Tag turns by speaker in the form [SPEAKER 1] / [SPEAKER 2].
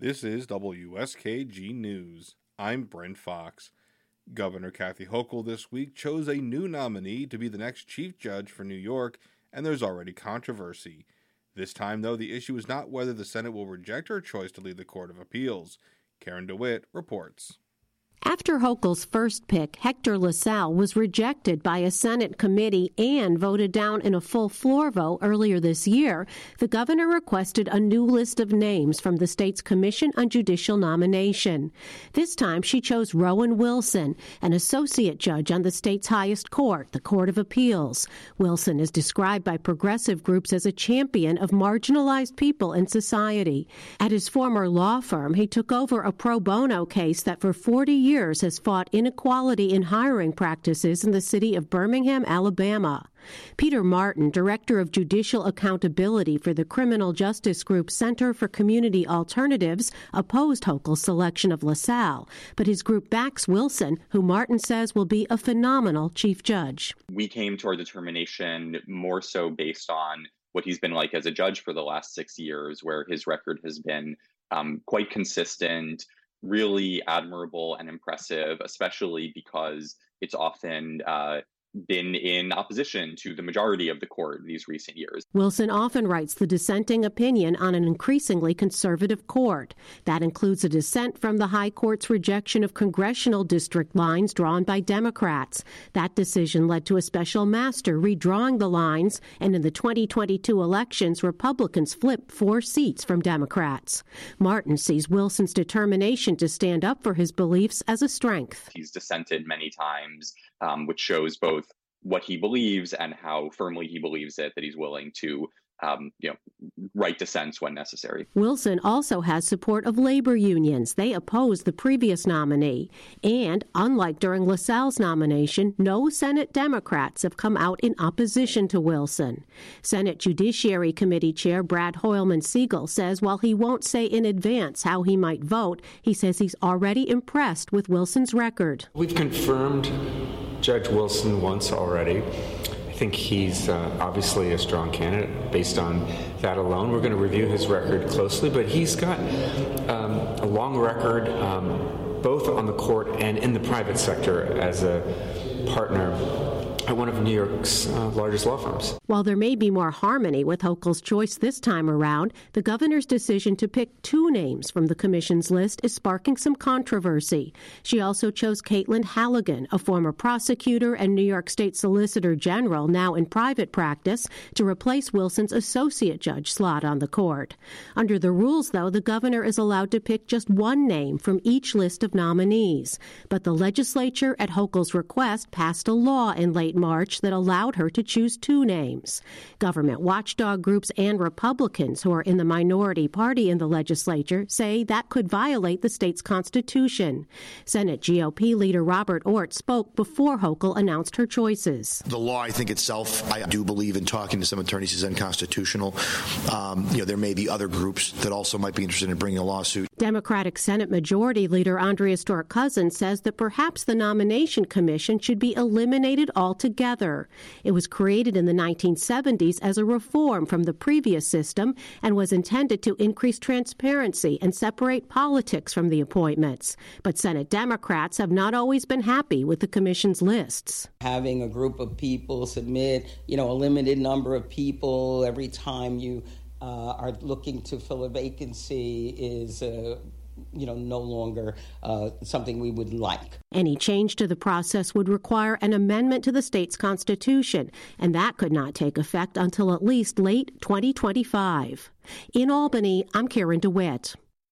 [SPEAKER 1] This is WSKG News. I'm Brent Fox. Governor Kathy Hochul this week chose a new nominee to be the next chief judge for New York, and there's already controversy. This time, though, the issue is not whether the Senate will reject her choice to lead the Court of Appeals. Karen DeWitt reports.
[SPEAKER 2] After Hochul's first pick, Hector LaSalle was rejected by a Senate committee and voted down in a full floor vote earlier this year. The governor requested a new list of names from the state's Commission on Judicial Nomination. This time she chose Rowan Wilson, an associate judge on the state's highest court, the Court of Appeals. Wilson is described by progressive groups as a champion of marginalized people in society. At his former law firm, he took over a pro bono case that for 40 years years has fought inequality in hiring practices in the city of Birmingham, Alabama. Peter Martin, Director of Judicial Accountability for the criminal justice group Center for Community Alternatives, opposed Hochul's selection of LaSalle, but his group backs Wilson, who Martin says will be a phenomenal chief judge.
[SPEAKER 3] We came to our determination more so based on what he's been like as a judge for the last six years, where his record has been um, quite consistent, really admirable and impressive, especially because it's often uh, been in opposition to the majority of the court these recent years.
[SPEAKER 2] Wilson often writes the dissenting opinion on an increasingly conservative court. That includes a dissent from the High Court's rejection of congressional district lines drawn by Democrats. That decision led to a special master redrawing the lines, and in the 2022 elections, Republicans flipped four seats from Democrats. Martin sees Wilson's determination to stand up for his beliefs as a strength.
[SPEAKER 3] He's dissented many times, um, which shows both what he believes and how firmly he believes it that he's willing to um, you know, write dissents when necessary.
[SPEAKER 2] Wilson also has support of labor unions. They oppose the previous nominee. And unlike during LaSalle's nomination, no Senate Democrats have come out in opposition to Wilson. Senate Judiciary Committee Chair Brad Hoylman Sigal says while he won't say in advance how he might vote, he says he's already impressed with Wilson's record.
[SPEAKER 4] We've confirmed Judge Wilson once already I think he's uh, obviously a strong candidate based on that alone. We're going to review his record closely, but he's got um, a long record um, both on the court and in the private sector as a partner one of New York's uh, largest law firms.
[SPEAKER 2] While there may be more harmony with Hochul's choice this time around, the governor's decision to pick two names from the commission's list is sparking some controversy. She also chose Caitlin Halligan, a former prosecutor and New York State Solicitor General, now in private practice, to replace Wilson's associate judge slot on the court. Under the rules, though, the governor is allowed to pick just one name from each list of nominees. But the legislature, at Hochul's request, passed a law in late March that allowed her to choose two names. Government watchdog groups and Republicans who are in the minority party in the legislature say that could violate the state's constitution. Senate GOP leader Robert Ortt spoke before Hochul announced her choices.
[SPEAKER 5] The law, I think itself, I do believe in talking to some attorneys is unconstitutional. Um, you know, there may be other groups that also might be interested in bringing a lawsuit.
[SPEAKER 2] Democratic Senate Majority Leader Andrea Stewart Cousins says that perhaps the nomination commission should be eliminated altogether together. It was created in the 1970s as a reform from the previous system and was intended to increase transparency and separate politics from the appointments. But Senate Democrats have not always been happy with the commission's lists.
[SPEAKER 6] Having a group of people submit, you know, a limited number of people every time you uh, are looking to fill a vacancy is uh, you know, no longer uh, something we would like.
[SPEAKER 2] Any change to the process would require an amendment to the state's constitution, and that could not take effect until at least late 2025. In Albany, I'm Karen DeWitt.